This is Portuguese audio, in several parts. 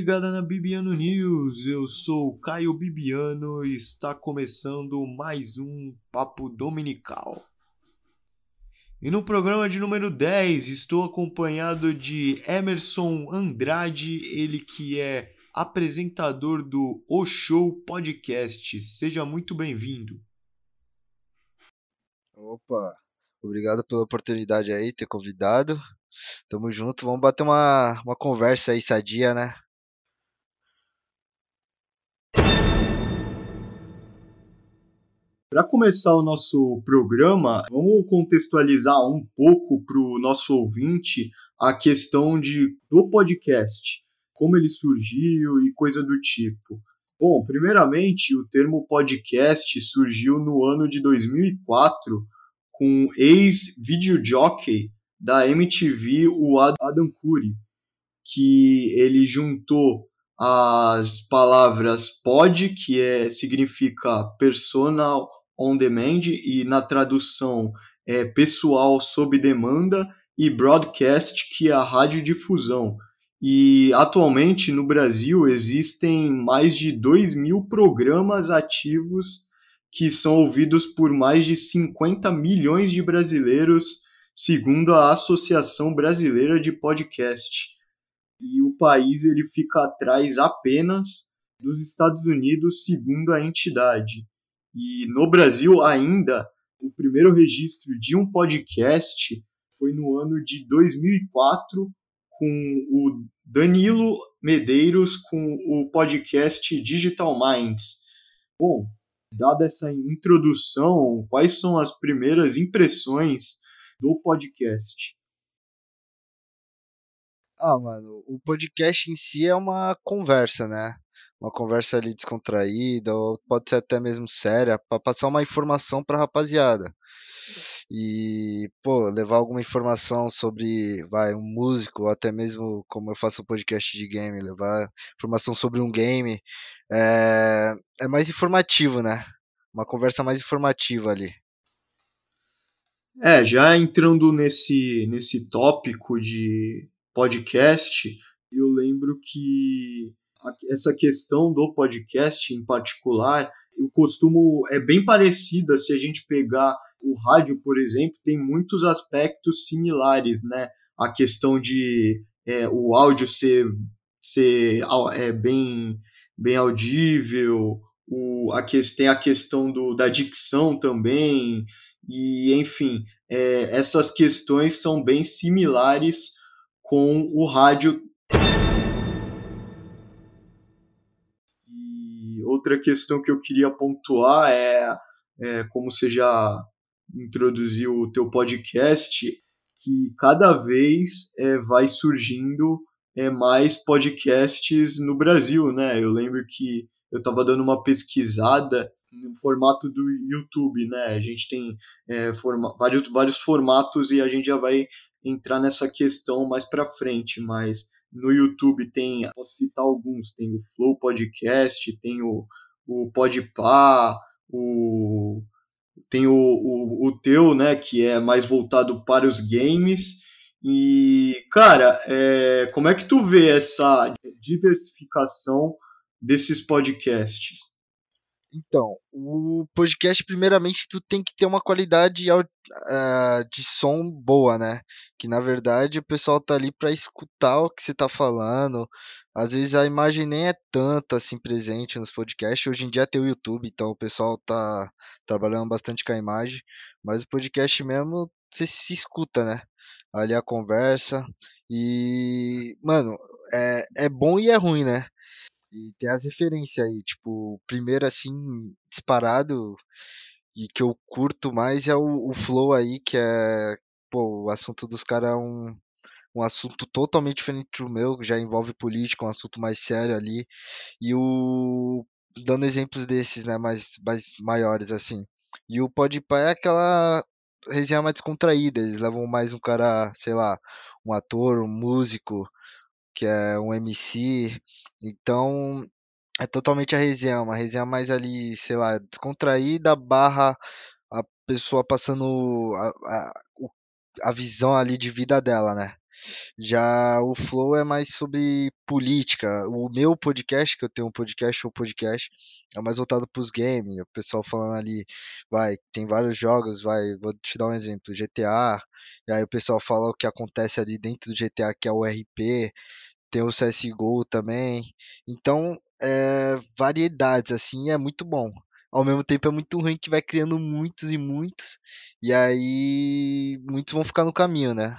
ligada na Bibiano News. Eu sou Caio Bibiano e está começando mais um Papo Dominical. E no programa de número 10 estou acompanhado de Emerson Andrade, ele que é apresentador do O Show Podcast. Seja muito bem-vindo. Opa, obrigado pela oportunidade aí, ter convidado. Tamo junto, vamos bater uma, uma conversa aí sadia, né? Para começar o nosso programa, vamos contextualizar um pouco para o nosso ouvinte a questão de, do podcast, como ele surgiu e coisa do tipo. Bom, primeiramente, o termo podcast surgiu no ano de 2004 com ex-videojockey da MTV, o Adam Curry, que ele juntou as palavras pod, que é, significa personal on demand, e na tradução é pessoal sob demanda, e broadcast, que é a radiodifusão. E atualmente no Brasil existem mais de 2 mil programas ativos que são ouvidos por mais de 50 milhões de brasileiros segundo a Associação Brasileira de Podcast. E o país ele fica atrás apenas dos Estados Unidos, segundo a entidade. E no Brasil ainda, o primeiro registro de um podcast foi no ano de 2004 com o Danilo Medeiros com o podcast Digital Minds. Bom, dada essa introdução, quais são as primeiras impressões do podcast? Ah, mano, o podcast em si é uma conversa, né? Uma conversa ali descontraída, ou pode ser até mesmo séria, para passar uma informação pra rapaziada. E, pô, levar alguma informação sobre, vai, um músico, ou até mesmo como eu faço um podcast de game, levar informação sobre um game, é, é mais informativo, né? Uma conversa mais informativa ali. É, já entrando nesse, nesse tópico de podcast, eu lembro que essa questão do podcast em particular, eu costumo, é bem parecida se a gente pegar o rádio, por exemplo, tem muitos aspectos similares, né? A questão de é, o áudio ser, ser é, bem, bem audível, o, a que, tem a questão do, da dicção também, e, enfim, é, essas questões são bem similares com o rádio. Outra questão que eu queria pontuar é, é como você já introduziu o teu podcast, que cada vez é, vai surgindo é, mais podcasts no Brasil, né? Eu lembro que eu estava dando uma pesquisada no formato do YouTube, né? A gente tem é, forma, vários, vários formatos e a gente já vai entrar nessa questão mais para frente, mas no YouTube tem, posso citar alguns, tem o Flow Podcast, tem o, o Podpah, o, tem o, o, o teu, né, que é mais voltado para os games, e, cara, é, como é que tu vê essa diversificação desses podcasts? Então, o podcast, primeiramente, tu tem que ter uma qualidade uh, de som boa, né? Que na verdade o pessoal tá ali para escutar o que você tá falando. Às vezes a imagem nem é tanto assim presente nos podcasts. Hoje em dia tem o YouTube, então o pessoal tá trabalhando bastante com a imagem. Mas o podcast mesmo, você se escuta, né? Ali a conversa. E, mano, é, é bom e é ruim, né? E tem as referências aí, tipo, primeiro assim, disparado, e que eu curto mais é o, o Flow aí, que é, pô, o assunto dos caras é um, um assunto totalmente diferente do meu, que já envolve política, um assunto mais sério ali, e o, dando exemplos desses, né, mais, mais maiores, assim. E o Podpah é aquela resenha mais descontraída, eles levam mais um cara, sei lá, um ator, um músico, que é um MC. Então, é totalmente a resenha, uma resenha mais ali, sei lá, descontraída, barra a pessoa passando a, a, a visão ali de vida dela, né? Já o Flow é mais sobre política. O meu podcast, que eu tenho um podcast ou podcast, é mais voltado para os games. O pessoal falando ali, vai, tem vários jogos, vai, vou te dar um exemplo, GTA. E aí o pessoal fala o que acontece ali dentro do GTA, que é o RP. Tem o CSGO também. Então, é, variedades, assim, é muito bom ao mesmo tempo é muito ruim que vai criando muitos e muitos, e aí muitos vão ficar no caminho, né?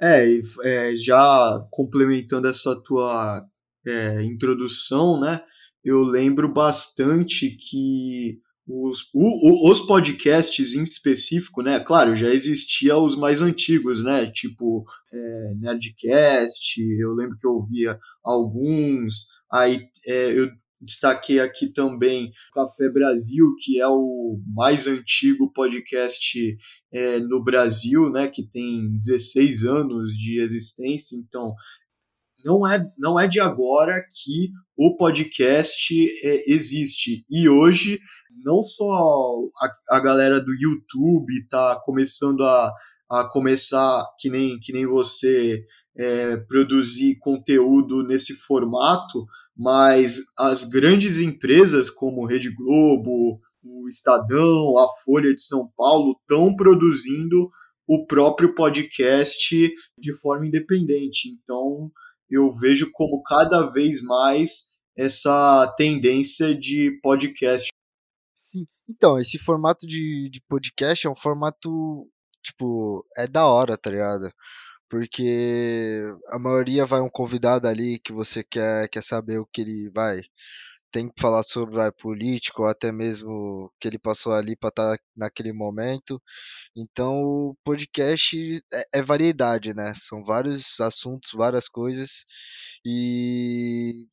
É, é já complementando essa tua é, introdução, né? Eu lembro bastante que os, o, os podcasts em específico, né? Claro, já existia os mais antigos, né? Tipo é, Nerdcast, eu lembro que eu ouvia alguns. Aí é, eu destaquei aqui também Café Brasil, que é o mais antigo podcast é, no Brasil, né? Que tem 16 anos de existência. Então, não é, não é de agora que o podcast é, existe. E hoje, não só a, a galera do YouTube está começando a, a começar, que nem, que nem você, é, produzir conteúdo nesse formato, mas as grandes empresas como Rede Globo, o Estadão, a Folha de São Paulo estão produzindo o próprio podcast de forma independente. Então, eu vejo como cada vez mais essa tendência de podcast. Então, esse formato de, de podcast é um formato, tipo, é da hora, tá ligado? Porque a maioria vai um convidado ali que você quer, quer saber o que ele vai. Tem que falar sobre vai, político, ou até mesmo que ele passou ali para estar tá naquele momento. Então, o podcast é, é, variedade, né? São vários assuntos, várias coisas. E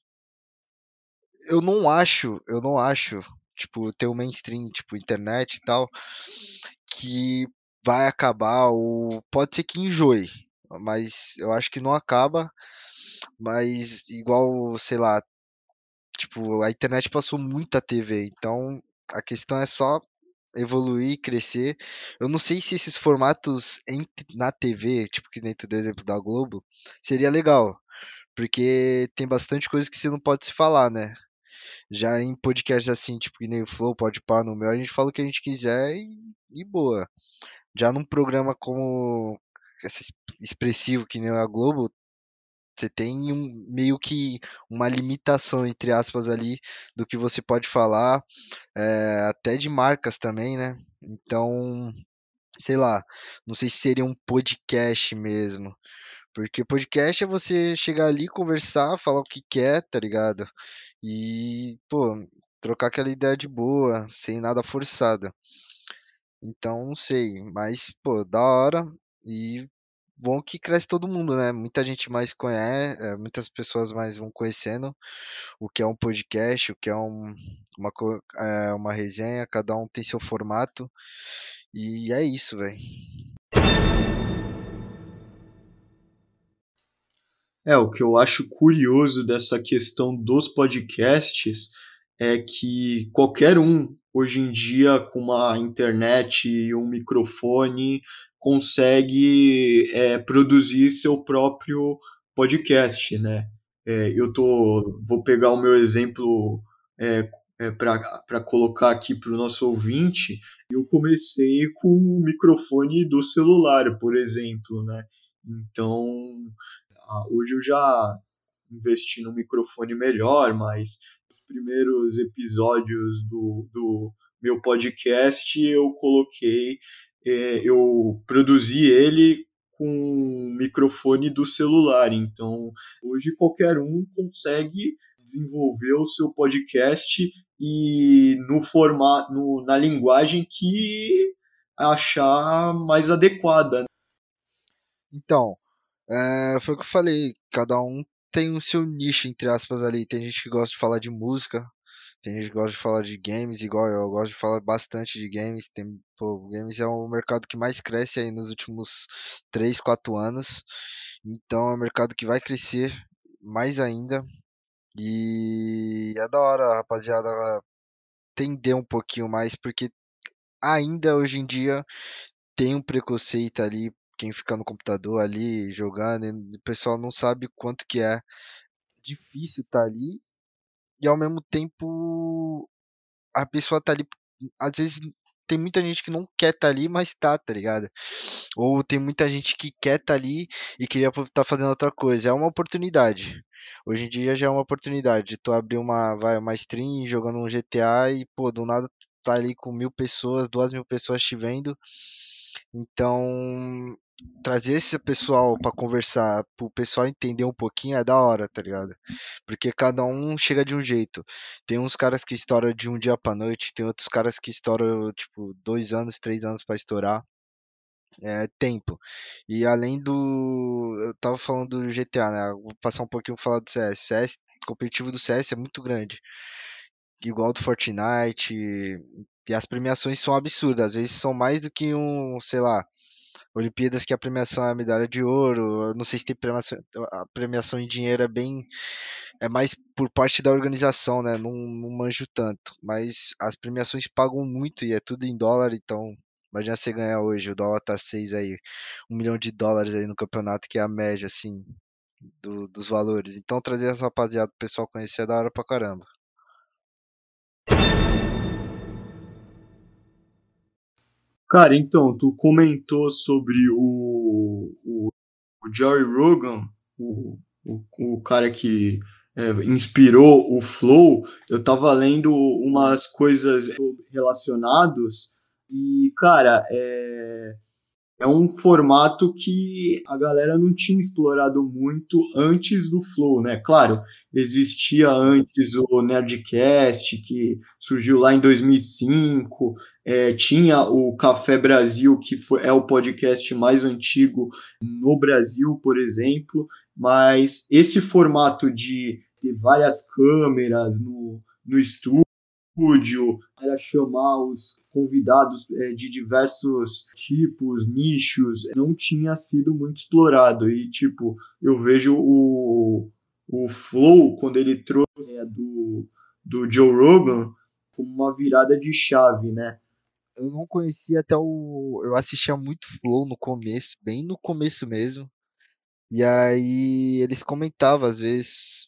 eu não acho, eu não acho, tipo, ter o mainstream, tipo, internet e tal, que vai acabar ou pode ser que enjoe, mas eu acho que não acaba. Mas igual, sei lá, tipo, a internet passou muita TV, então a questão é só evoluir, crescer. Eu não sei se esses formatos em, na TV, tipo que dentro do exemplo da Globo, seria legal, porque tem bastante coisa que você não pode se falar, né? Já em podcasts assim, tipo que nem o Flow, pode pá no meu, a gente fala o que a gente quiser e, e boa. Já num programa como expressivo que nem a Globo, você tem um, meio que uma limitação, entre aspas, ali, do que você pode falar, é, até de marcas também, né? Então, sei lá, não sei se seria um podcast mesmo. Porque podcast é você chegar ali, conversar, falar o que quer, tá ligado? E, pô, trocar aquela ideia de boa, sem nada forçado. Então, não sei, mas, pô, da hora. E bom que cresce todo mundo, né? Muita gente mais conhece, é, muitas pessoas mais vão conhecendo o que é um podcast, o que é um, uma, é, uma resenha, cada um tem seu formato. E é isso, velho. É, o que eu acho curioso dessa questão dos podcasts é que qualquer um, hoje em dia, com uma internet e um microfone, consegue é, produzir seu próprio podcast, né? É, eu tô, vou pegar o meu exemplo é, é, para colocar aqui para o nosso ouvinte. Eu comecei com o microfone do celular, por exemplo, né? Então, hoje eu já investi num microfone melhor, mas os primeiros episódios do, do meu podcast eu coloquei é, eu produzi ele com um microfone do celular. Então, hoje qualquer um consegue desenvolver o seu podcast e no formato, no, na linguagem que achar mais adequada. Né? Então, é, foi o que eu falei. Cada um tem o seu nicho, entre aspas, ali. Tem gente que gosta de falar de música, tem gente que gosta de falar de games, igual eu, eu gosto de falar bastante de games. Tem, pô, games é o mercado que mais cresce aí nos últimos 3, 4 anos. Então é um mercado que vai crescer mais ainda. E é da hora, rapaziada, entender um pouquinho mais, porque ainda hoje em dia tem um preconceito ali, quem fica no computador ali jogando, o pessoal não sabe quanto que é difícil estar tá ali e ao mesmo tempo a pessoa tá ali, às vezes tem muita gente que não quer tá ali, mas tá, tá ligado? Ou tem muita gente que quer tá ali e queria estar tá fazendo outra coisa. É uma oportunidade. Hoje em dia já é uma oportunidade. Tu abrir uma, vai, uma stream jogando um GTA e, pô, do nada tá ali com mil pessoas, duas mil pessoas te vendo. Então, trazer esse pessoal para conversar, para o pessoal entender um pouquinho é da hora, tá ligado? Porque cada um chega de um jeito. Tem uns caras que estouram de um dia para noite, tem outros caras que estouram tipo dois anos, três anos para estourar. É tempo. E além do. Eu tava falando do GTA, né? Vou passar um pouquinho pra falar do CS. CS, competitivo do CS é muito grande. Igual do Fortnite. E as premiações são absurdas. Às vezes são mais do que um, sei lá, Olimpíadas que a premiação é a medalha de ouro, não sei se tem premiação, a premiação em dinheiro é bem é mais por parte da organização, né? Não, não manjo tanto, mas as premiações pagam muito e é tudo em dólar, então imagina você ganhar hoje, o dólar tá 6 aí, um milhão de dólares aí no campeonato, que é a média assim do, dos valores. Então trazer essa rapaziada pro pessoal conhecer é da hora pra caramba. Cara, então, tu comentou sobre o, o, o Joey Rogan, o, o, o cara que é, inspirou o Flow. Eu tava lendo umas coisas relacionadas e, cara, é, é um formato que a galera não tinha explorado muito antes do Flow, né? Claro, existia antes o Nerdcast, que surgiu lá em 2005, é, tinha o Café Brasil, que foi, é o podcast mais antigo no Brasil, por exemplo, mas esse formato de ter várias câmeras no, no estúdio, era chamar os convidados é, de diversos tipos, nichos, não tinha sido muito explorado. E, tipo, eu vejo o, o Flow, quando ele trouxe é, do, do Joe Rogan, como uma virada de chave, né? Eu não conhecia até o. Eu assistia muito Flow no começo, bem no começo mesmo. E aí eles comentavam às vezes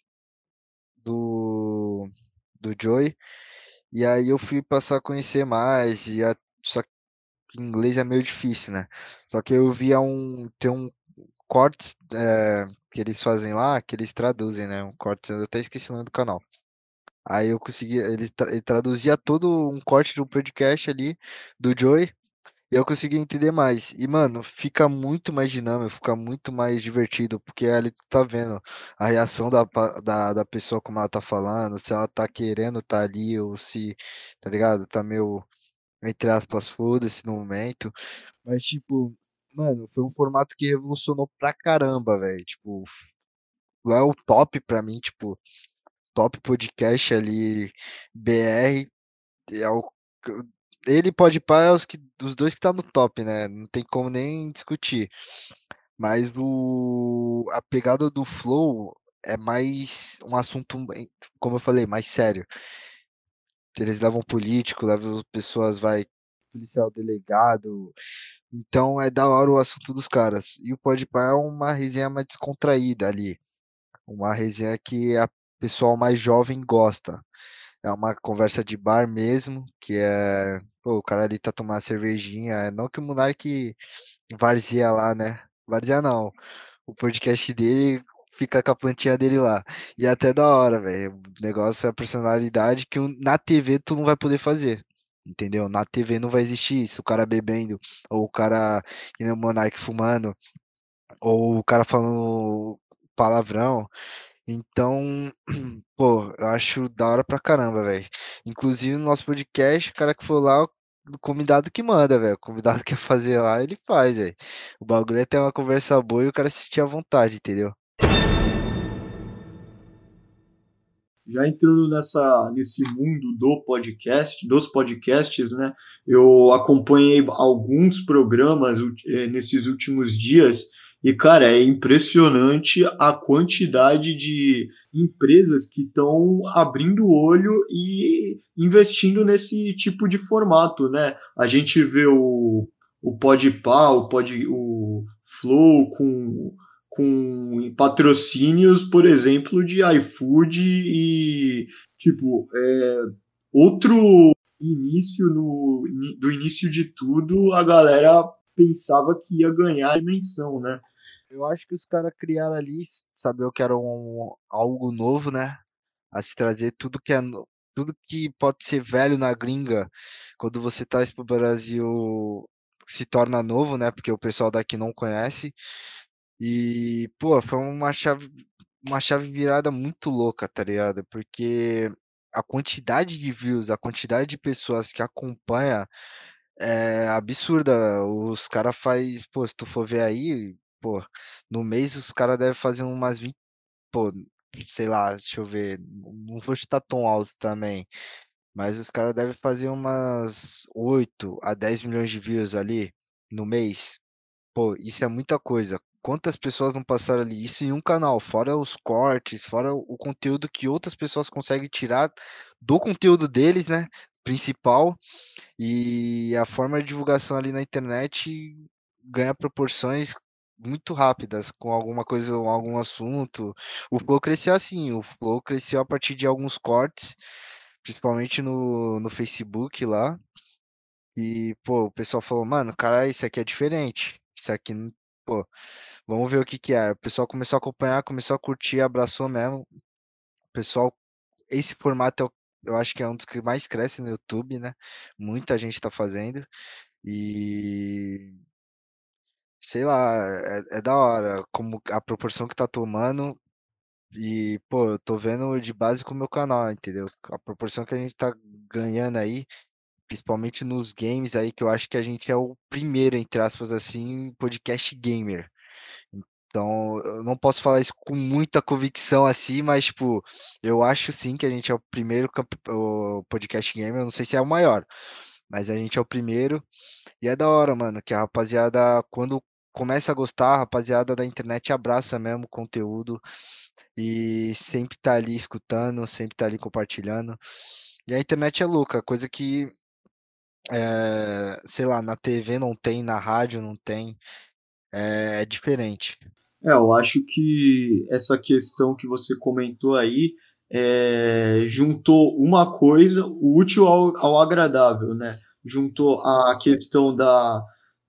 do, do Joey. E aí eu fui passar a conhecer mais, e a, só que inglês é meio difícil, né? Só que eu via um, tem um cortes é, que eles fazem lá, que eles traduzem, né? Um corte, eu até esqueci o nome do canal. Aí eu consegui, ele, tra ele traduzia todo um corte do podcast ali do Joey, e eu consegui entender mais. E, mano, fica muito mais dinâmico, fica muito mais divertido, porque ali tu tá vendo a reação da, da, da pessoa como ela tá falando, se ela tá querendo tá ali, ou se, tá ligado? Tá meio, entre aspas, foda-se no momento. Mas, tipo, mano, foi um formato que revolucionou pra caramba, velho. Tipo, lá é o top pra mim, tipo, top podcast ali, BR. É o ele pode pá é os, que, os dois que tá no top, né? Não tem como nem discutir. Mas o, a pegada do Flow é mais um assunto, como eu falei, mais sério. Eles levam político, levam pessoas, vai, policial delegado. Então é da hora o assunto dos caras. E o Podpah é uma resenha mais descontraída ali. Uma resenha que a pessoal mais jovem gosta. É uma conversa de bar mesmo, que é Pô, o cara ali tá tomando cervejinha. É, não que o Monark varzia lá, né? Varzia não. O podcast dele fica com a plantinha dele lá. E é até da hora, velho. O negócio é a personalidade que na TV tu não vai poder fazer. Entendeu? Na TV não vai existir isso. O cara bebendo, ou o cara, que o Monark fumando, ou o cara falando palavrão. Então, pô, eu acho da hora pra caramba, velho. Inclusive no nosso podcast, o cara que for lá, o convidado que manda, velho. O convidado quer fazer lá, ele faz, velho. O bagulho é ter uma conversa boa e o cara se sentir à vontade, entendeu? Já entrando nessa, nesse mundo do podcast, dos podcasts, né? Eu acompanhei alguns programas eh, nesses últimos dias E, cara, é impressionante a quantidade de empresas que estão abrindo o olho e investindo nesse tipo de formato, né? A gente vê o, o Podpah, o, Pod, o Flow com, com patrocínios, por exemplo, de iFood e, tipo, é, outro início no, do início de tudo, a galera pensava que ia ganhar a dimensão, né? Eu acho que os caras criaram ali, saber que era um, algo novo, né? A se trazer tudo que é tudo que pode ser velho na gringa, quando você traz pro Brasil, se torna novo, né? Porque o pessoal daqui não conhece. E, pô, foi uma chave, uma chave virada muito louca, tá ligado? Porque a quantidade de views, a quantidade de pessoas que acompanha é absurda. Os caras faz, pô, se tu for ver aí, pô, no mês os caras devem fazer umas 20, pô, sei lá, deixa eu ver, não vou chutar tão alto também, mas os caras devem fazer umas 8 a 10 milhões de views ali no mês. Pô, isso é muita coisa. Quantas pessoas não passaram ali isso em um canal, fora os cortes, fora o conteúdo que outras pessoas conseguem tirar do conteúdo deles, né? Principal. E a forma de divulgação ali na internet ganha proporções muito rápidas com alguma coisa, algum assunto. O Flow cresceu assim, o Flow cresceu a partir de alguns cortes, principalmente no, no Facebook lá. E, pô, o pessoal falou, mano, cara, isso aqui é diferente. Isso aqui, pô, vamos ver o que que é. O pessoal começou a acompanhar, começou a curtir, abraçou mesmo. O pessoal, esse formato eu acho que é um dos que mais cresce no YouTube, né? Muita gente tá fazendo. E sei lá, é, é da hora como a proporção que tá tomando. E, pô, eu tô vendo de base com o meu canal, entendeu? A proporção que a gente tá ganhando aí, principalmente nos games aí, que eu acho que a gente é o primeiro, entre aspas, assim, podcast gamer. Então, eu não posso falar isso com muita convicção assim, mas, tipo, eu acho sim que a gente é o primeiro o podcast gamer, eu não sei se é o maior, mas a gente é o primeiro. E é da hora, mano, que a rapaziada, quando começa a gostar, rapaziada da internet abraça mesmo o conteúdo e sempre tá ali escutando, sempre tá ali compartilhando. E a internet é louca, coisa que, é, sei lá, na TV não tem, na rádio não tem, é, é diferente. É, eu acho que essa questão que você comentou aí é, juntou uma coisa, o útil ao, ao agradável, né? Juntou a questão da,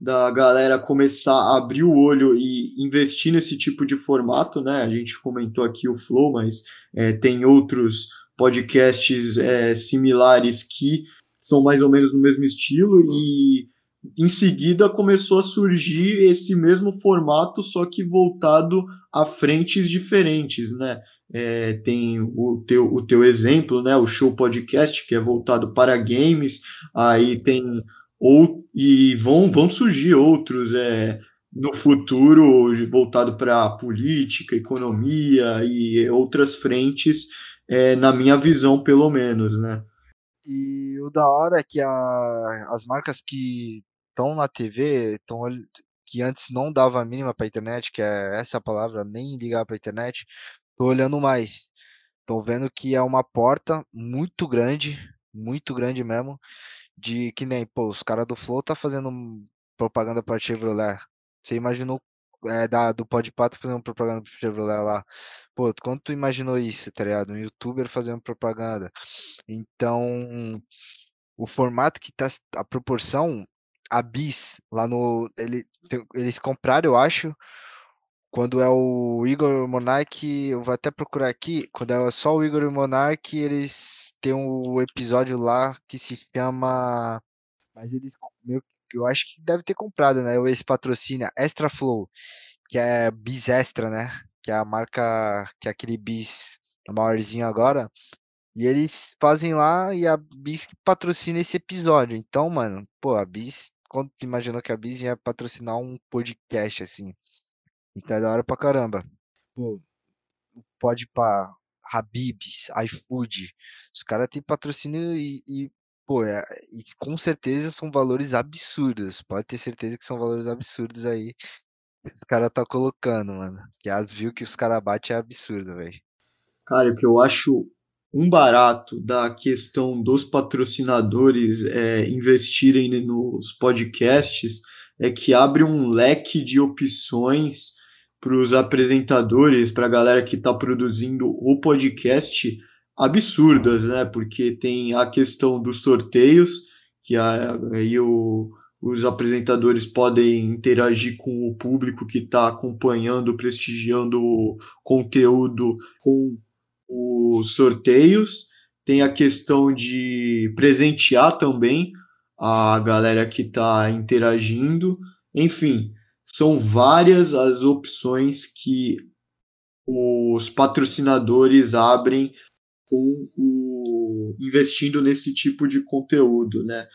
da galera começar a abrir o olho e investir nesse tipo de formato, né? A gente comentou aqui o Flow, mas é, tem outros podcasts é, similares que são mais ou menos no mesmo estilo e em seguida começou a surgir esse mesmo formato, só que voltado a frentes diferentes, né? É, tem o teu, o teu exemplo, né? O Show Podcast, que é voltado para games, aí tem ou e vão, vão surgir outros é, no futuro voltado para política, economia e outras frentes, é, na minha visão, pelo menos, né? E o da hora é que a, as marcas que estão na TV, tão, que antes não dava a mínima para a internet, que é essa palavra, nem ligar para a internet, tô olhando mais. Tô vendo que é uma porta muito grande, muito grande mesmo, de que nem, pô, os caras do Flow tá fazendo propaganda para Chevrolet. Você imaginou é, da, do Podpah tá fazendo propaganda para Chevrolet lá. Pô, quando tu imaginou isso, tá ligado? Um youtuber fazendo propaganda. Então, o formato que tá, a proporção, a Bis, lá no, ele, eles compraram, eu acho, quando é o Igor Monark, eu vou até procurar aqui, quando é só o Igor Monark, eles têm um episódio lá que se chama. Mas eles meio eu acho que deve ter comprado, né? Esse patrocínio Extra Flow, que é bis extra, né? Que é a marca, que é aquele bis maiorzinho agora. E eles fazem lá e a bis patrocina esse episódio. Então, mano, pô, a bis, quando tu imaginou que a bis ia patrocinar um podcast assim? Então é da hora pra caramba. Pô, pode pra Habibs, iFood. Os caras têm patrocínio e, e pô, é, e com certeza são valores absurdos. Pode ter certeza que são valores absurdos aí. os caras tá colocando, mano. Que as views que os caras batem é absurdo, velho. Cara, o que eu acho um barato da questão dos patrocinadores é, investirem nos podcasts é que abre um leque de opções para os apresentadores, para a galera que está produzindo o podcast, absurdas, né? Porque tem a questão dos sorteios, que aí o, os apresentadores podem interagir com o público que está acompanhando, prestigiando o conteúdo com os sorteios. Tem a questão de presentear também a galera que está interagindo. Enfim, são várias as opções que os patrocinadores abrem com o investindo nesse tipo de conteúdo, né?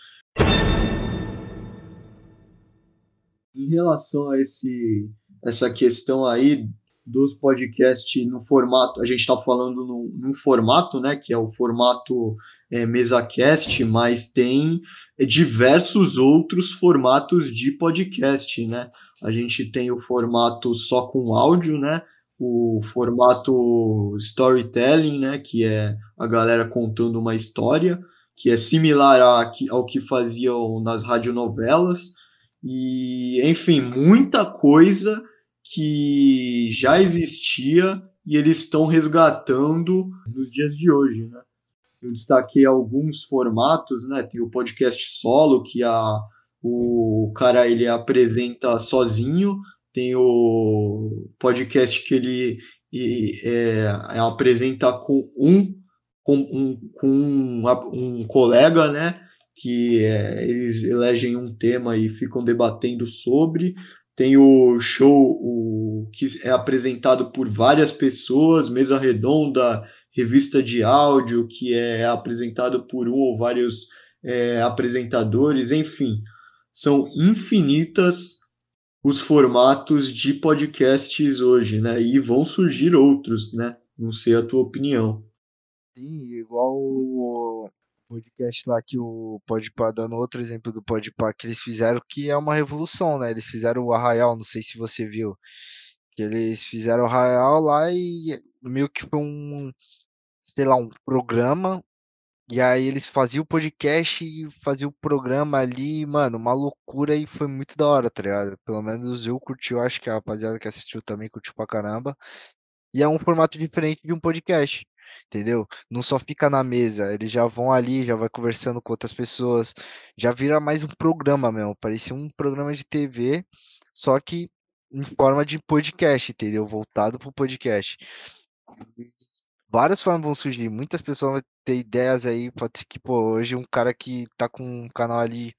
Em relação a esse essa questão aí dos podcasts no formato, a gente está falando num, formato, né, que é o formato é, MesaCast, mas tem diversos outros formatos de podcast, né? A gente tem o formato só com áudio, né? O formato storytelling, né? Que é a galera contando uma história, que é similar ao que faziam nas radionovelas. E, enfim, muita coisa que já existia e eles estão resgatando nos dias de hoje, né? Eu destaquei alguns formatos, né? Tem o podcast solo, que a, o cara ele apresenta sozinho, tem o podcast que ele é, apresenta com um com um, com um, um colega, né? Que é, eles elegem um tema e ficam debatendo sobre. Tem o show o, que é apresentado por várias pessoas, mesa redonda, revista de áudio, que é apresentado por um ou vários é, apresentadores, enfim, são infinitas os formatos de podcasts hoje, né? E vão surgir outros, né? Não sei a tua opinião. Sim, igual o podcast lá que o Podpah, dando outro exemplo do Podpah que eles fizeram, que é uma revolução, né? Eles fizeram o Arraial, não sei se você viu, que eles fizeram o Arraial lá e meio que foi um, sei lá, um programa, e aí eles faziam o podcast e faziam o programa ali, mano, uma loucura e foi muito da hora, tá ligado? Pelo menos eu curti, eu acho que a rapaziada que assistiu também curtiu pra caramba. E é um formato diferente de um podcast, entendeu? Não só fica na mesa, eles já vão ali, já vai conversando com outras pessoas, já vira mais um programa mesmo, parecia um programa de TV, só que em forma de podcast, entendeu? Voltado pro podcast várias formas vão surgir, muitas pessoas vão ter ideias aí, pode ser que, pô, hoje um cara que tá com um canal ali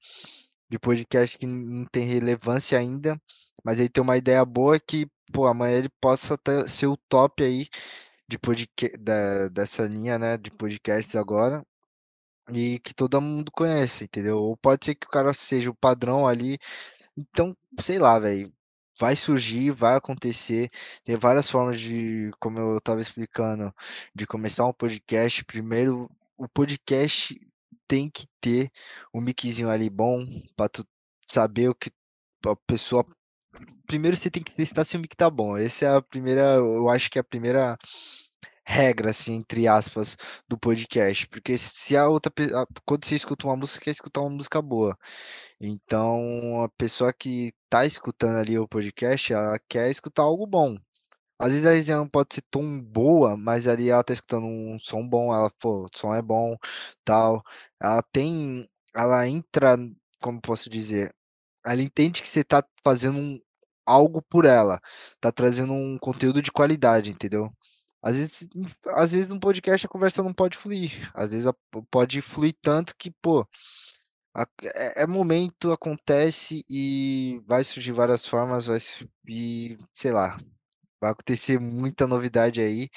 de podcast que não tem relevância ainda, mas ele tem uma ideia boa que, pô, amanhã ele possa ter, ser o top aí de podcast, da, dessa linha, né, de podcasts agora, e que todo mundo conhece, entendeu? Ou pode ser que o cara seja o padrão ali, então, sei lá, velho, vai surgir, vai acontecer. Tem várias formas de, como eu estava explicando, de começar um podcast. Primeiro, o podcast tem que ter um miczinho ali bom para tu saber o que a pessoa. Primeiro você tem que testar se o mic tá bom. Essa é a primeira, eu acho que é a primeira regra, assim, entre aspas, do podcast. Porque se a outra quando você escuta uma música, quer escutar uma música boa. Então, a pessoa que tá escutando ali o podcast, ela quer escutar algo bom. Às vezes a resenha não pode ser tão boa, mas ali ela tá escutando um som bom, ela, pô, o som é bom, tal. Ela tem, ela entra, como posso dizer, ela entende que você tá fazendo um, algo por ela, tá trazendo um conteúdo de qualidade, entendeu? Às vezes, às vezes no podcast a conversa não pode fluir. Às vezes pode fluir tanto que, pô, é, é, momento, acontece e vai surgir várias formas, vai e sei lá, vai acontecer muita novidade aí.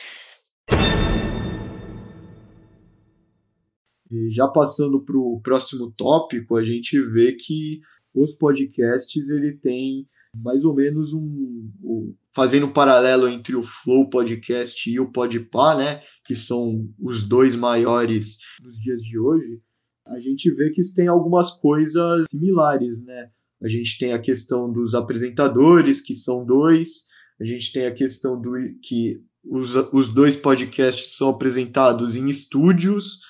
E já passando para o próximo tópico, a gente vê que os podcasts ele tem mais ou menos um, um, fazendo um paralelo entre o Flow Podcast e o Podpah, né, que são os dois maiores nos dias de hoje, a gente vê que tem algumas coisas similares, né? a gente tem a questão dos apresentadores, que são dois, a gente tem a questão do que os, os dois podcasts são apresentados em estúdios,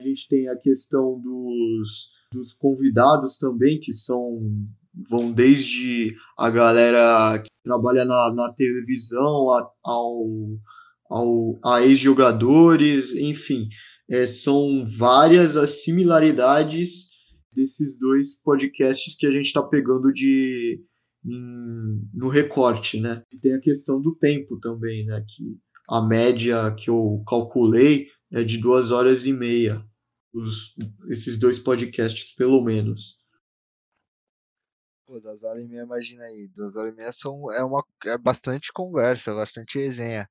a gente tem a questão dos, dos convidados também, que são vão desde a galera que trabalha na, na televisão a, ao, ao, a ex-jogadores, enfim, é, são várias as similaridades desses dois podcasts que a gente está pegando de em, no recorte, né? E tem a questão do tempo também, né? Que a média que eu calculei é de duas horas e meia, os, esses dois podcasts, pelo menos. Pô, duas horas e meia, imagina aí. Duas horas e meia são, é, uma, é bastante conversa, bastante resenha.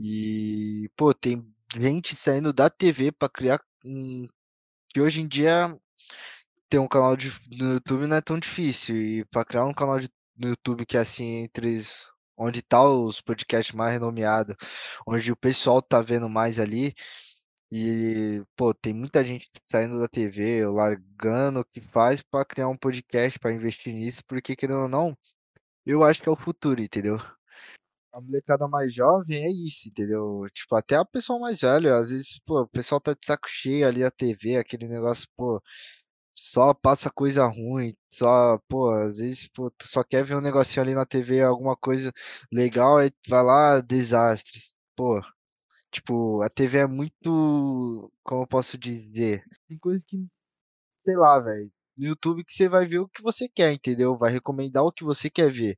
E, pô, tem gente saindo da TV para criar um. Que hoje em dia ter um canal de, no YouTube não é tão difícil. E para criar um canal de, no YouTube que é assim, entre onde tá os podcasts mais renomeados, onde o pessoal tá vendo mais ali, e, pô, tem muita gente saindo da TV, largando o que faz para criar um podcast, para investir nisso, porque querendo ou não, eu acho que é o futuro, entendeu? A molecada mais jovem é isso, entendeu? Tipo, até a pessoa mais velha, às vezes, pô, o pessoal tá de saco cheio ali a TV, aquele negócio, pô, só passa coisa ruim, só, pô, às vezes, pô, tu só quer ver um negocinho ali na TV, alguma coisa legal, aí vai lá, desastres. Pô, Tipo, a TV é muito. Como eu posso dizer? Tem coisa que. Sei lá, velho. No YouTube que você vai ver o que você quer, entendeu? Vai recomendar o que você quer ver.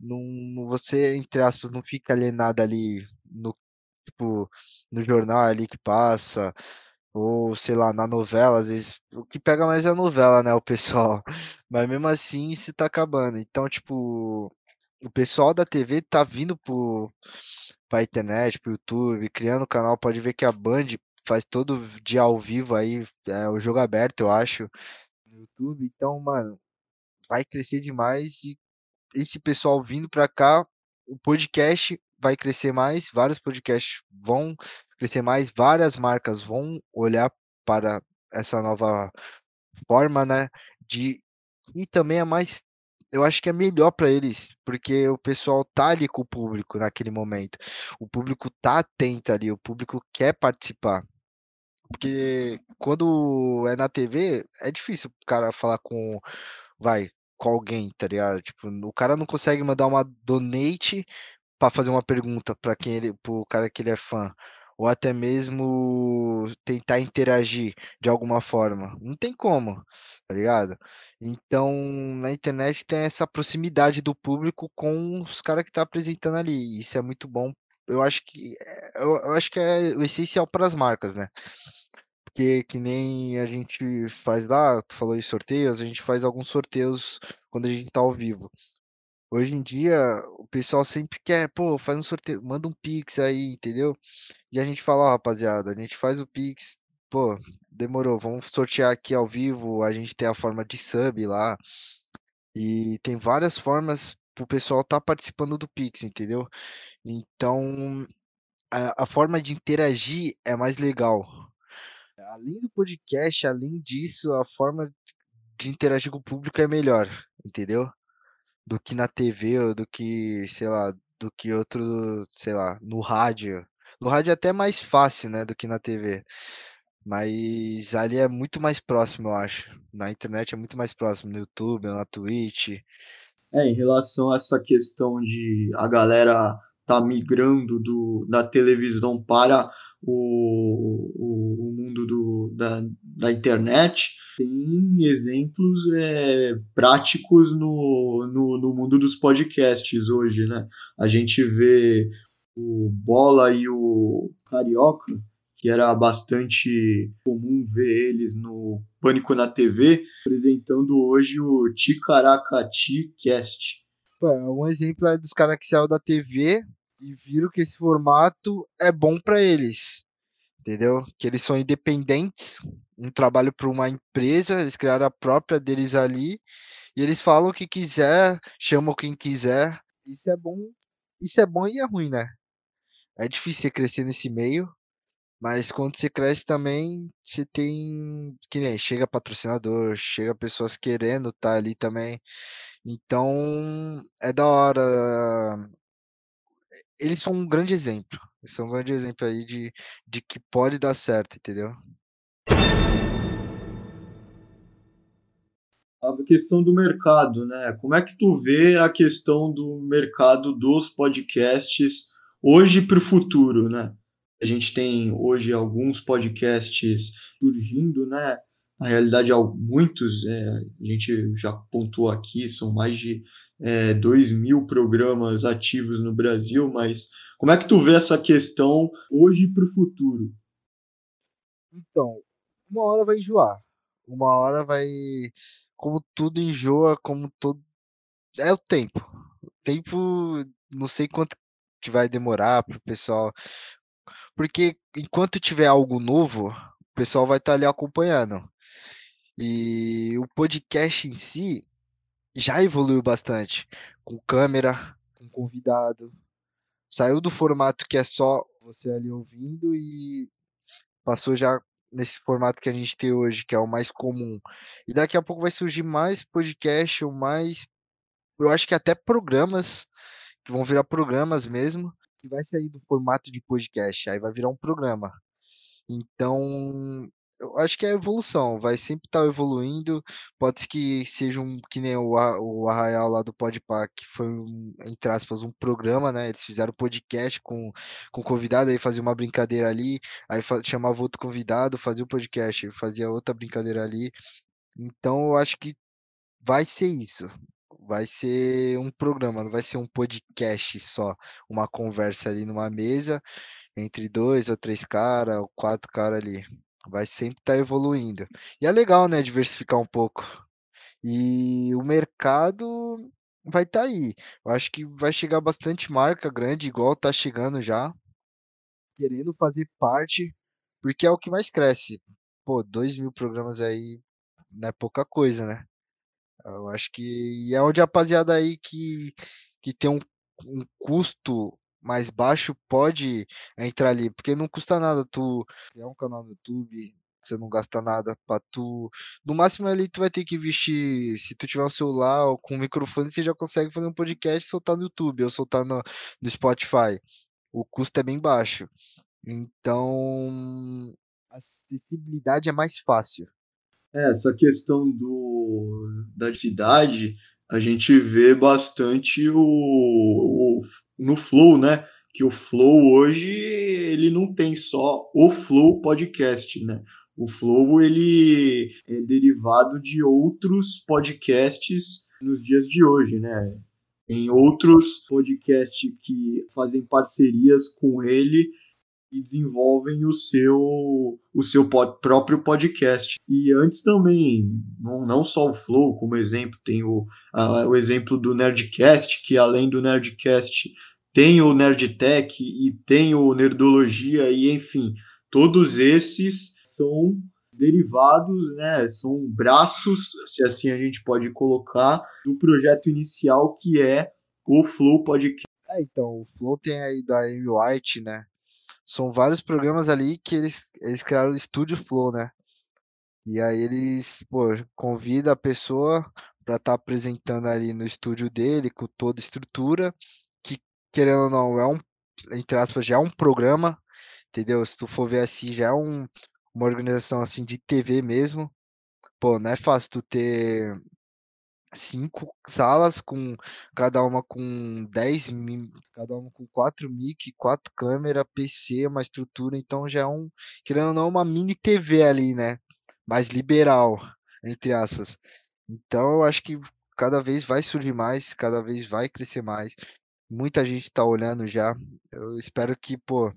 Não, você, entre aspas, não fica alienado ali no, tipo, no jornal ali que passa. Ou, sei lá, na novela, às vezes. O que pega mais é a novela, né, o pessoal. Mas mesmo assim, se tá acabando. Então, tipo. O pessoal da TV tá vindo pro, pra internet, pro YouTube, criando canal, pode ver que a Band faz todo dia ao vivo aí, é o jogo aberto, eu acho, no YouTube. Então, mano, vai crescer demais e esse pessoal vindo pra cá, o podcast vai crescer mais, vários podcasts vão crescer mais, várias marcas vão olhar para essa nova forma, né, de e também é mais eu acho que é melhor para eles, porque o pessoal tá ali com o público naquele momento. O público tá atento ali, o público quer participar. Porque quando é na TV, é difícil o cara falar com, vai, com alguém, tá ligado? Tipo, o cara não consegue mandar uma donate para fazer uma pergunta para quem ele, pro cara que ele é fã ou até mesmo tentar interagir de alguma forma. Não tem como, tá ligado? Então, na internet tem essa proximidade do público com os caras que tá apresentando ali. Isso é muito bom. Eu acho que é, eu, eu acho que é o essencial para as marcas, né? Porque que nem a gente faz lá, tu falou em sorteios, a gente faz alguns sorteios quando a gente tá ao vivo. Hoje em dia, o pessoal sempre quer, pô, faz um sorteio, manda um Pix aí, entendeu? E a gente fala, ó, rapaziada, a gente faz o Pix, pô, demorou, vamos sortear aqui ao vivo, a gente tem a forma de sub lá, e tem várias formas pro pessoal tá participando do Pix, entendeu? Então, a, a forma de interagir é mais legal. Além do podcast, além disso, a forma de interagir com o público é melhor, entendeu? Do que na TV ou do que, sei lá, do que outro, sei lá, no rádio. No rádio é até mais fácil, né, do que na TV. Mas ali é muito mais próximo, eu acho. Na internet é muito mais próximo, no YouTube, na Twitch. É, em relação a essa questão de a galera tá migrando do, da televisão para o, o, o mundo do, da, da internet, tem exemplos é, práticos no, no, no mundo dos podcasts hoje, né? A gente vê o Bola e o Carioca, que era bastante comum ver eles no Pânico na TV, apresentando hoje o Ticaracati Cast. Um exemplo é dos caras que saiu da TV e viram que esse formato é bom para eles, entendeu? Que eles são independentes, um trabalho para uma empresa, eles criaram a própria deles ali e eles falam o que quiser, chamam quem quiser. Isso é bom, isso é bom e é ruim, né? É difícil crescer nesse meio, Mas quando você cresce também, você tem que nem chega patrocinador, chega pessoas querendo estar tá ali também. Então, é da hora. Eles são um grande exemplo. Eles são um grande exemplo aí de, de que pode dar certo, entendeu? A questão do mercado, né? Como é que tu vê a questão do mercado dos podcasts hoje para o futuro, né? A gente tem hoje alguns podcasts surgindo, né? Na realidade, muitos, é, a gente já pontuou aqui, são mais de é, 2 mil programas ativos no Brasil, mas como é que tu vê essa questão hoje para o futuro? Então, uma hora vai enjoar. Uma hora vai. Como tudo enjoa, como todo. É o tempo. O tempo, não sei quanto que vai demorar para o pessoal. Porque enquanto tiver algo novo, o pessoal vai estar tá ali acompanhando. E o podcast em si já evoluiu bastante, com câmera, com convidado. Saiu do formato que é só você ali ouvindo e passou já nesse formato que a gente tem hoje, que é o mais comum. E daqui a pouco vai surgir mais podcast ou mais eu acho que até programas que vão virar programas mesmo, que vai sair do formato de podcast, aí vai virar um programa. Então, eu acho que é evolução, vai sempre estar tá evoluindo. Pode ser que seja um que nem o, o Arraial lá do Podpah, que foi, um, entre aspas, um programa, né? Eles fizeram podcast com, com convidado, aí fazia uma brincadeira ali, aí chamava outro convidado, fazia o um podcast, fazia outra brincadeira ali. Então eu acho que vai ser isso. Vai ser um programa, não vai ser um podcast só, uma conversa ali numa mesa entre dois ou três caras, ou quatro caras ali vai sempre estar tá evoluindo. E é legal, né, diversificar um pouco. E o mercado vai estar tá aí. Eu acho que vai chegar bastante marca grande, igual tá chegando já, querendo fazer parte, porque é o que mais cresce. Pô, dois mil programas aí não é pouca coisa, né? Eu acho que é onde a rapaziada aí que, que tem um, um custo mais baixo pode entrar ali, porque não custa nada tu criar um canal no YouTube, você não gasta nada para tu. No máximo ali tu vai ter que investir, se tu tiver um celular ou com um microfone, você já consegue fazer um podcast soltar no YouTube ou soltar no, no Spotify. O custo é bem baixo. Então, a acessibilidade é mais fácil. É, essa questão do da cidade, a gente vê bastante o, o no Flow, né? Que o Flow hoje ele não tem só o Flow Podcast, né? O Flow ele é derivado de outros podcasts nos dias de hoje, né? Em outros podcasts que fazem parcerias com ele e desenvolvem o seu o seu pod, próprio podcast. E antes também, não, não só o Flow, como exemplo, tem o, a, o exemplo do Nerdcast, que além do Nerdcast tem o Nerdtech e tem o Nerdologia, e enfim, todos esses são derivados, né, são braços, se assim a gente pode colocar, do projeto inicial que é o Flow Podcast. É, então, o Flow tem aí da Amy White, né, são vários programas ali que eles, eles criaram o Estúdio Flow, né? E aí eles, pô, convida a pessoa para estar tá apresentando ali no estúdio dele, com toda a estrutura, que querendo ou não, é um, entre aspas, já é um programa, entendeu? Se tu for ver assim, já é um, uma organização assim de TV mesmo. Pô, não é fácil tu ter cinco salas com cada uma com 10 cada uma com quatro mic, quatro câmeras, PC, uma estrutura, então já é um, querendo ou não, uma mini TV ali, né? Mais liberal, entre aspas. Então eu acho que cada vez vai surgir mais, cada vez vai crescer mais. Muita gente tá olhando já. Eu espero que, pô,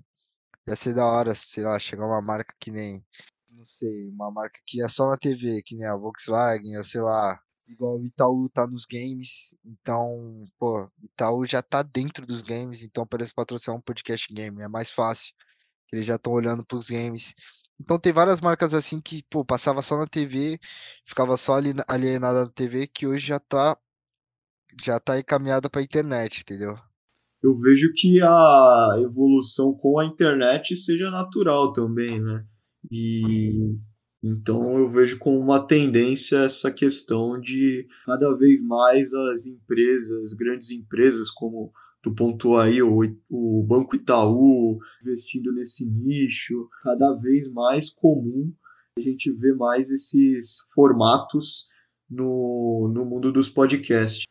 ia ser da hora, sei lá, chegar uma marca que nem, não sei, uma marca que é só na TV, que nem a Volkswagen, ou sei lá, igual o Itaú tá nos games, então, pô, Itaú já tá dentro dos games, então para eles patrocinar um podcast game é mais fácil. Eles já estão olhando para os games. Então tem várias marcas assim que, pô, passava só na TV, ficava só ali alienada na TV, que hoje já tá já tá encaminhada para internet, entendeu? eu vejo que a evolução com a internet seja natural também, né? E então eu vejo como uma tendência essa questão de cada vez mais as empresas, grandes empresas como tu pontuou aí, o, o Banco Itaú investindo nesse nicho, cada vez mais comum a gente ver mais esses formatos no, no mundo dos podcasts.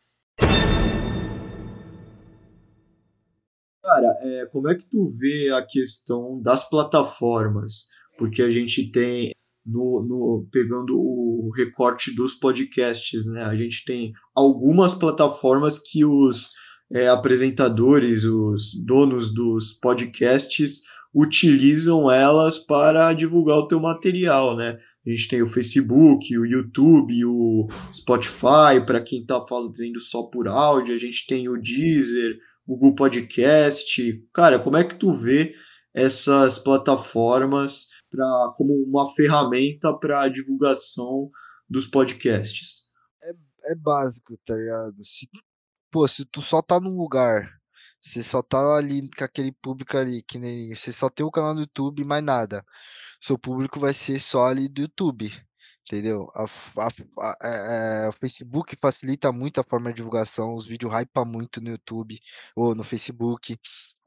Cara, é, como é que tu vê a questão das plataformas? Porque a gente tem, no, no, pegando o recorte dos podcasts, né? A gente tem algumas plataformas que os é, apresentadores, os donos dos podcasts, utilizam elas para divulgar o teu material, né? A gente tem o Facebook, o YouTube, o Spotify, para quem está fazendo só por áudio, a gente tem o Deezer, Google Podcast. Cara, como é que tu vê essas plataformas pra, como uma ferramenta para divulgação dos podcasts? É, é básico, tá ligado? Se, pô, se tu só tá num lugar, você só tá ali com aquele público ali, que nem você só tem o canal no YouTube, mais nada. Seu público vai ser só ali do YouTube entendeu? A, a, a, é, é, o Facebook facilita muito a forma de divulgação, os vídeos hypa muito no YouTube ou no Facebook,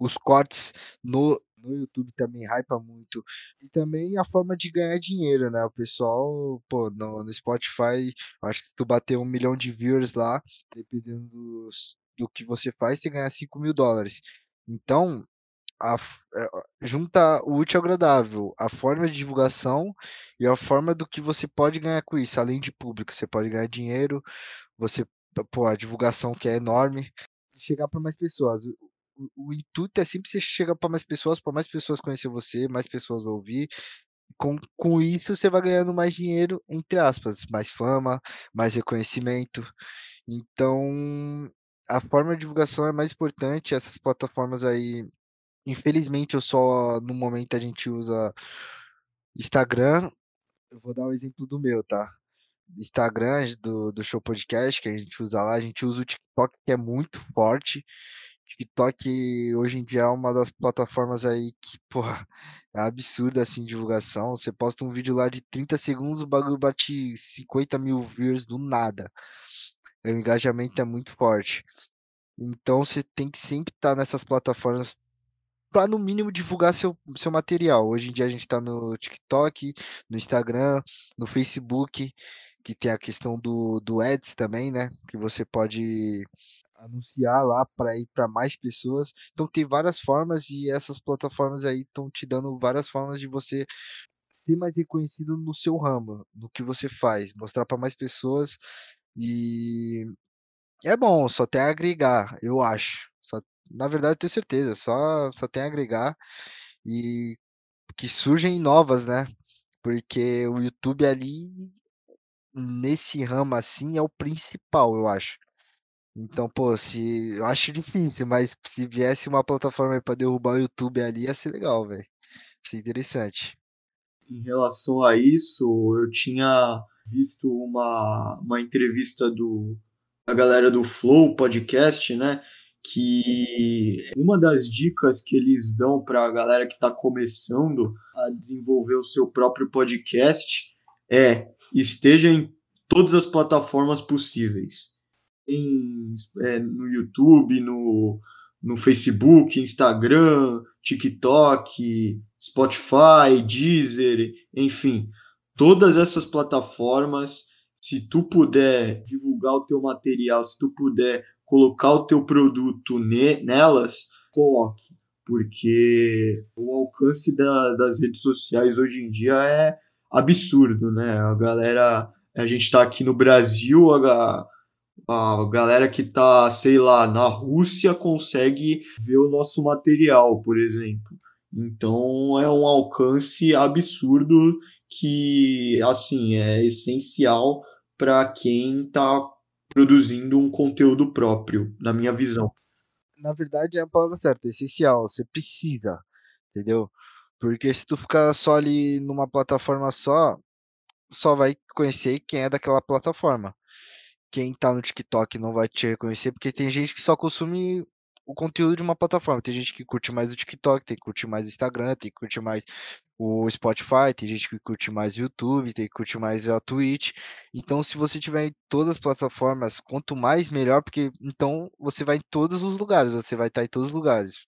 os cortes no, no YouTube também hypa muito, e também a forma de ganhar dinheiro, né? O pessoal, pô, no, no Spotify, acho que se tu bater um milhão de viewers lá, dependendo dos, do que você faz, você ganha 5 mil dólares. Então, a, é, junta o útil ao agradável, a forma de divulgação e a forma do que você pode ganhar com isso, além de público. Você pode ganhar dinheiro, você, pô, a divulgação que é enorme, chegar para mais pessoas. O, intuito é sempre você chegar para mais pessoas, para mais pessoas conhecer você, mais pessoas ouvir. Com, com isso, você vai ganhando mais dinheiro, entre aspas, mais fama, mais reconhecimento. Então, a forma de divulgação é mais importante. Essas plataformas aí Infelizmente, eu só no momento a gente usa Instagram. Eu vou dar o um exemplo do meu, tá? Instagram do, do Show Podcast, que a gente usa lá. A gente usa o TikTok, que é muito forte. TikTok hoje em dia é uma das plataformas aí que, porra, é absurda assim divulgação. Você posta um vídeo lá de 30 segundos, o bagulho bate 50 mil views do nada. O engajamento é muito forte. Então você tem que sempre estar nessas plataformas para no mínimo divulgar seu, seu material. Hoje em dia a gente está no TikTok, no Instagram, no Facebook, que tem a questão do, do Ads também, né? Que você pode anunciar lá para ir para mais pessoas. Então tem várias formas e essas plataformas aí estão te dando várias formas de você ser mais reconhecido no seu ramo, no que você faz, mostrar para mais pessoas e é bom, só tem a agregar, eu acho. Só na verdade, tenho certeza, só, só tem a agregar e que surgem novas, né? Porque o YouTube ali, nesse ramo assim, é o principal, eu acho. Então, pô, se eu acho difícil, mas se viesse uma plataforma para derrubar o YouTube ali, ia ser legal, velho. Ia ser interessante. Em relação a isso, eu tinha visto uma, uma entrevista do da galera do Flow Podcast, né? que uma das dicas que eles dão para a galera que está começando a desenvolver o seu próprio podcast é esteja em todas as plataformas possíveis. Em, é, no YouTube, no, no Facebook, Instagram, TikTok, Spotify, Deezer, enfim, todas essas plataformas, se tu puder divulgar o teu material, se tu puder colocar o teu produto ne nelas, coloque, porque o alcance da, das redes sociais hoje em dia é absurdo, né? A galera, a gente está aqui no Brasil, a, a galera que está, sei lá, na Rússia consegue ver o nosso material, por exemplo. Então é um alcance absurdo que, assim, é essencial para quem está produzindo um conteúdo próprio, na minha visão. Na verdade, é a palavra certa, é essencial. Você precisa, entendeu? Porque se tu ficar só ali numa plataforma só, só vai conhecer quem é daquela plataforma. Quem tá no TikTok não vai te reconhecer, porque tem gente que só consome o conteúdo de uma plataforma. Tem gente que curte mais o TikTok, tem que curtir mais o Instagram, tem que curtir mais o Spotify, tem gente que curte mais o YouTube, tem que curtir mais a Twitch. Então, se você tiver em todas as plataformas, quanto mais melhor, porque então você vai em todos os lugares, você vai estar em todos os lugares.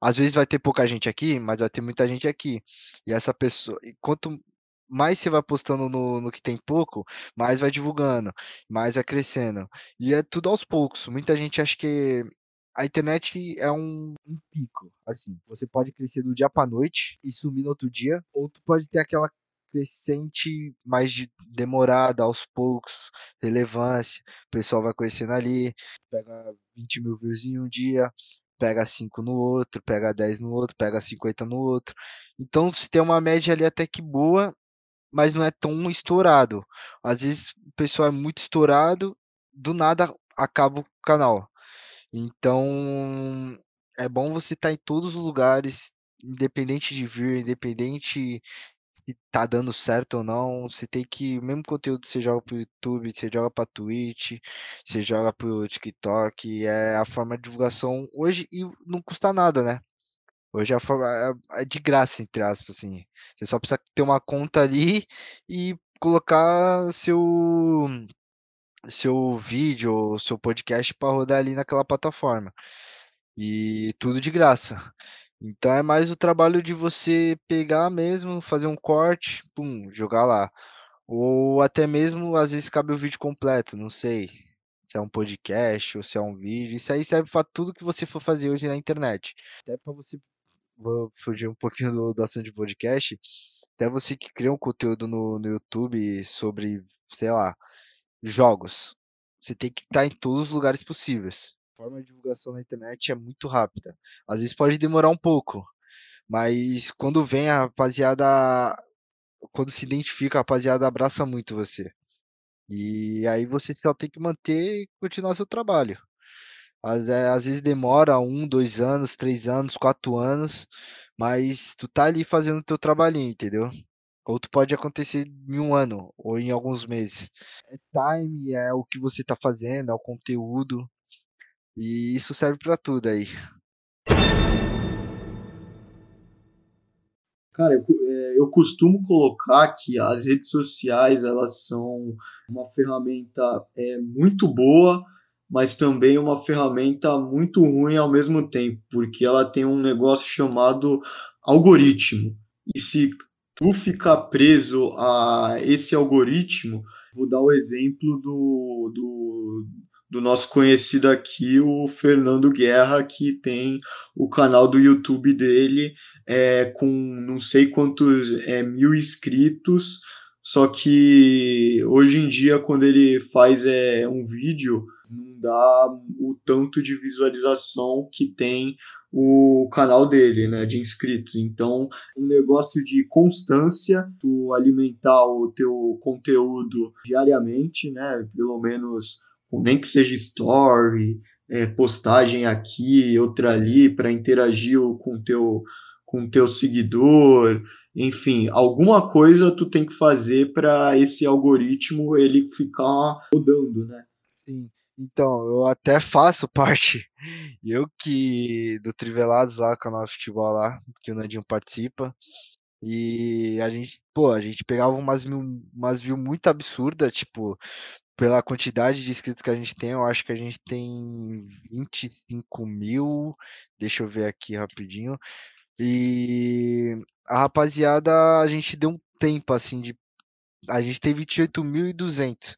Às vezes vai ter pouca gente aqui, mas vai ter muita gente aqui. E essa pessoa, quanto mais você vai postando no, no que tem pouco, mais vai divulgando, mais vai crescendo. E é tudo aos poucos. Muita gente acha que a internet é um, um pico. Assim, você pode crescer do dia para noite e sumir no outro dia, ou tu pode ter aquela crescente mais de, demorada, aos poucos, relevância, o pessoal vai conhecendo ali, pega 20 mil views em um dia, pega 5 no outro, pega 10 no outro, pega 50 no outro. Então, se tem uma média ali até que boa, mas não é tão estourado. Às vezes o pessoal é muito estourado, do nada acaba o canal. Então é bom você estar tá em todos os lugares, independente de vir, independente se tá dando certo ou não. Você tem que, mesmo conteúdo você joga pro YouTube, você joga pra Twitch, você joga pro TikTok, é a forma de divulgação hoje e não custa nada, né? Hoje a forma é, é de graça, entre aspas, assim. Você só precisa ter uma conta ali e colocar seu seu vídeo, seu podcast para rodar ali naquela plataforma. E tudo de graça. Então é mais o trabalho de você pegar mesmo, fazer um corte, pum, jogar lá. Ou até mesmo, às vezes, cabe o vídeo completo, não sei. Se é um podcast ou se é um vídeo. Isso aí serve para tudo que você for fazer hoje na internet. Até para você vou fugir um pouquinho do, do assunto de podcast. Até você que cria um conteúdo no, no YouTube sobre, sei lá, jogos. Você tem que estar em todos os lugares possíveis. A forma de divulgação na internet é muito rápida. Às vezes pode demorar um pouco, mas quando vem a rapaziada, quando se identifica, a rapaziada abraça muito você. E aí você só tem que manter e continuar seu trabalho. Às, é, às vezes demora um, dois anos, três anos, quatro anos, mas tu tá ali fazendo o teu trabalhinho, entendeu? Ou tu pode acontecer em um ano, ou em alguns meses. É time, é o que você tá fazendo, é o conteúdo. E isso serve para tudo aí. Cara, eu, é, eu costumo colocar que as redes sociais elas são uma ferramenta é, muito boa mas também uma ferramenta muito ruim ao mesmo tempo, porque ela tem um negócio chamado algoritmo. E se tu ficar preso a esse algoritmo, vou dar o exemplo do, do, do nosso conhecido aqui, o Fernando Guerra, que tem o canal do YouTube dele é, com não sei quantos é, mil inscritos, só que hoje em dia, quando ele faz é, um vídeo, dá o tanto de visualização que tem o canal dele, né, de inscritos. Então, um negócio de constância, tu alimentar o teu conteúdo diariamente, né, pelo menos nem que seja story, é, postagem aqui, outra ali, para interagir com teu com teu seguidor, enfim, alguma coisa tu tem que fazer para esse algoritmo ele ficar rodando, né? Sim. Então, eu até faço parte. Eu que do Trivelados lá, canal de futebol lá, que o Nandinho participa. E a gente, pô, a gente pegava umas, umas views muito absurdas, tipo, pela quantidade de inscritos que a gente tem, eu acho que a gente tem 25 mil. Deixa eu ver aqui rapidinho. E a rapaziada, a gente deu um tempo assim de. A gente tem 28.200.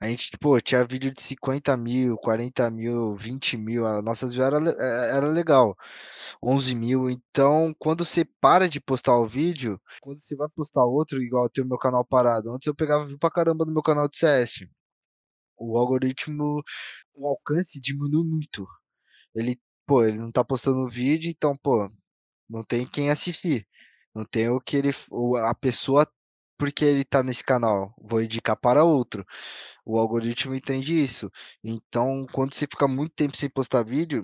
A gente, pô, tinha vídeo de 50 mil, 40 mil, 20 mil, a nossas views era, é, era legal. 11 mil. Então, quando você para de postar o vídeo, quando você vai postar outro, igual tem o meu canal parado, antes eu pegava view pra caramba no meu canal de CS. O algoritmo, o alcance diminui muito. Ele, pô, ele não tá postando vídeo, então, pô, não tem quem assistir. Não tem o que ele, a pessoa porque ele tá nesse canal, vou indicar para outro. O algoritmo entende isso. Então, quando você fica muito tempo sem postar vídeo,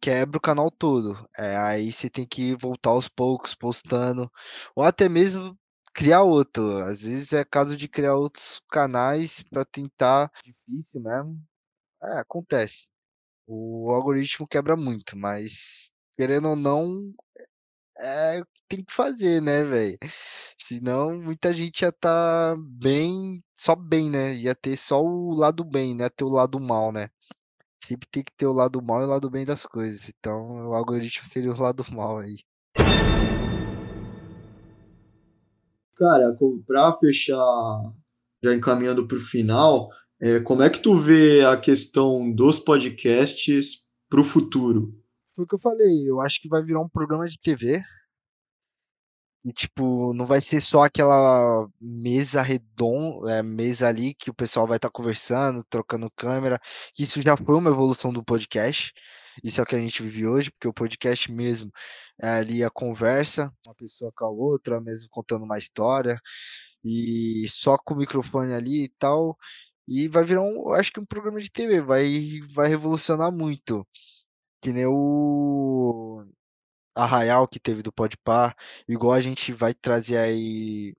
quebra o canal todo. É, aí você tem que voltar aos poucos postando, ou até mesmo criar outro. Às vezes é caso de criar outros canais para tentar. Difícil mesmo. É, acontece. O algoritmo quebra muito, mas querendo ou não, é o que tem que fazer, né, velho? Senão muita gente ia tá bem, só bem, né? Ia ter só o lado bem, né? Ter o lado mal, né? Sempre tem que ter o lado mal e o lado bem das coisas. Então o algoritmo seria o lado mal aí. Cara, para fechar, já encaminhando para o final, é, como é que tu vê a questão dos podcasts para o futuro? Foi o que eu falei, eu acho que vai virar um programa de TV. E, tipo, não vai ser só aquela mesa redonda, é, mesa ali que o pessoal vai estar tá conversando, trocando câmera. Isso já foi uma evolução do podcast. Isso é o que a gente vive hoje, porque o podcast mesmo é ali a conversa, uma pessoa com a outra, mesmo contando uma história, e só com o microfone ali e tal. E vai virar um, acho que um programa de TV, vai, vai revolucionar muito. Que nem o Arraial que teve do Podpar, igual a gente vai trazer aí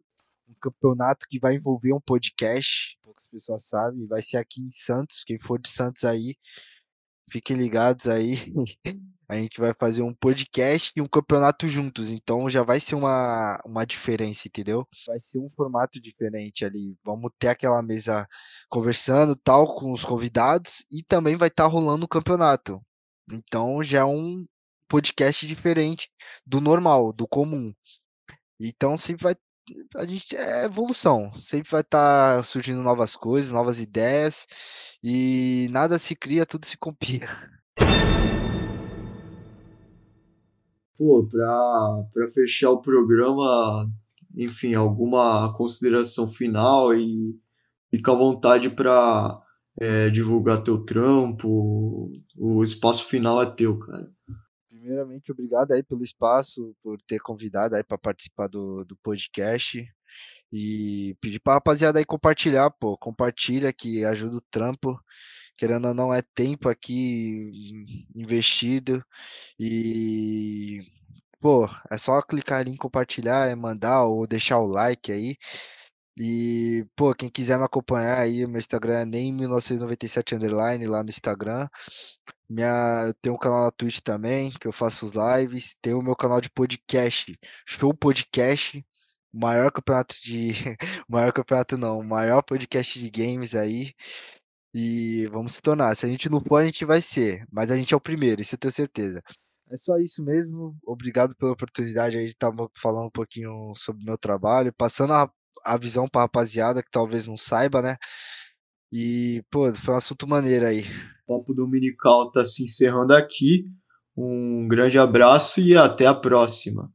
um campeonato que vai envolver um podcast, poucas pessoas sabem, vai ser aqui em Santos, quem for de Santos aí, fiquem ligados aí. A gente vai fazer um podcast e um campeonato juntos, então já vai ser uma, uma diferença, entendeu? Vai ser um formato diferente ali. Vamos ter aquela mesa conversando tal com os convidados e também vai estar tá rolando o campeonato. Então já é um podcast diferente do normal, do comum. Então sempre vai a gente é evolução, sempre vai estar tá surgindo novas coisas, novas ideias e nada se cria, tudo se copia. Pô, para fechar o programa, enfim, alguma consideração final e fica à vontade para é, divulgar teu trampo, o espaço final é teu, cara. Primeiramente, obrigado aí pelo espaço, por ter convidado aí para participar do, do podcast. E pedir pra rapaziada aí compartilhar, pô. Compartilha que ajuda o trampo. Querendo ou não, é tempo aqui investido. E, pô, é só clicar ali em compartilhar, é mandar ou deixar o like aí. E, pô, quem quiser me acompanhar aí, meu Instagram é nem 1997 underline lá no Instagram. Minha, eu tenho um canal na Twitch também, que eu faço os lives. Tenho o meu canal de podcast, Show Podcast, o maior campeonato de. maior campeonato não, o maior podcast de games aí. E vamos se tornar. Se a gente não for, a gente vai ser. Mas a gente é o primeiro, isso eu tenho certeza. É só isso mesmo. Obrigado pela oportunidade aí de estar falando um pouquinho sobre o meu trabalho, passando a, a visão para a rapaziada que talvez não saiba, né? E, pô, foi um assunto maneiro aí. O Papo Dominical tá se encerrando aqui. Um grande abraço e até a próxima.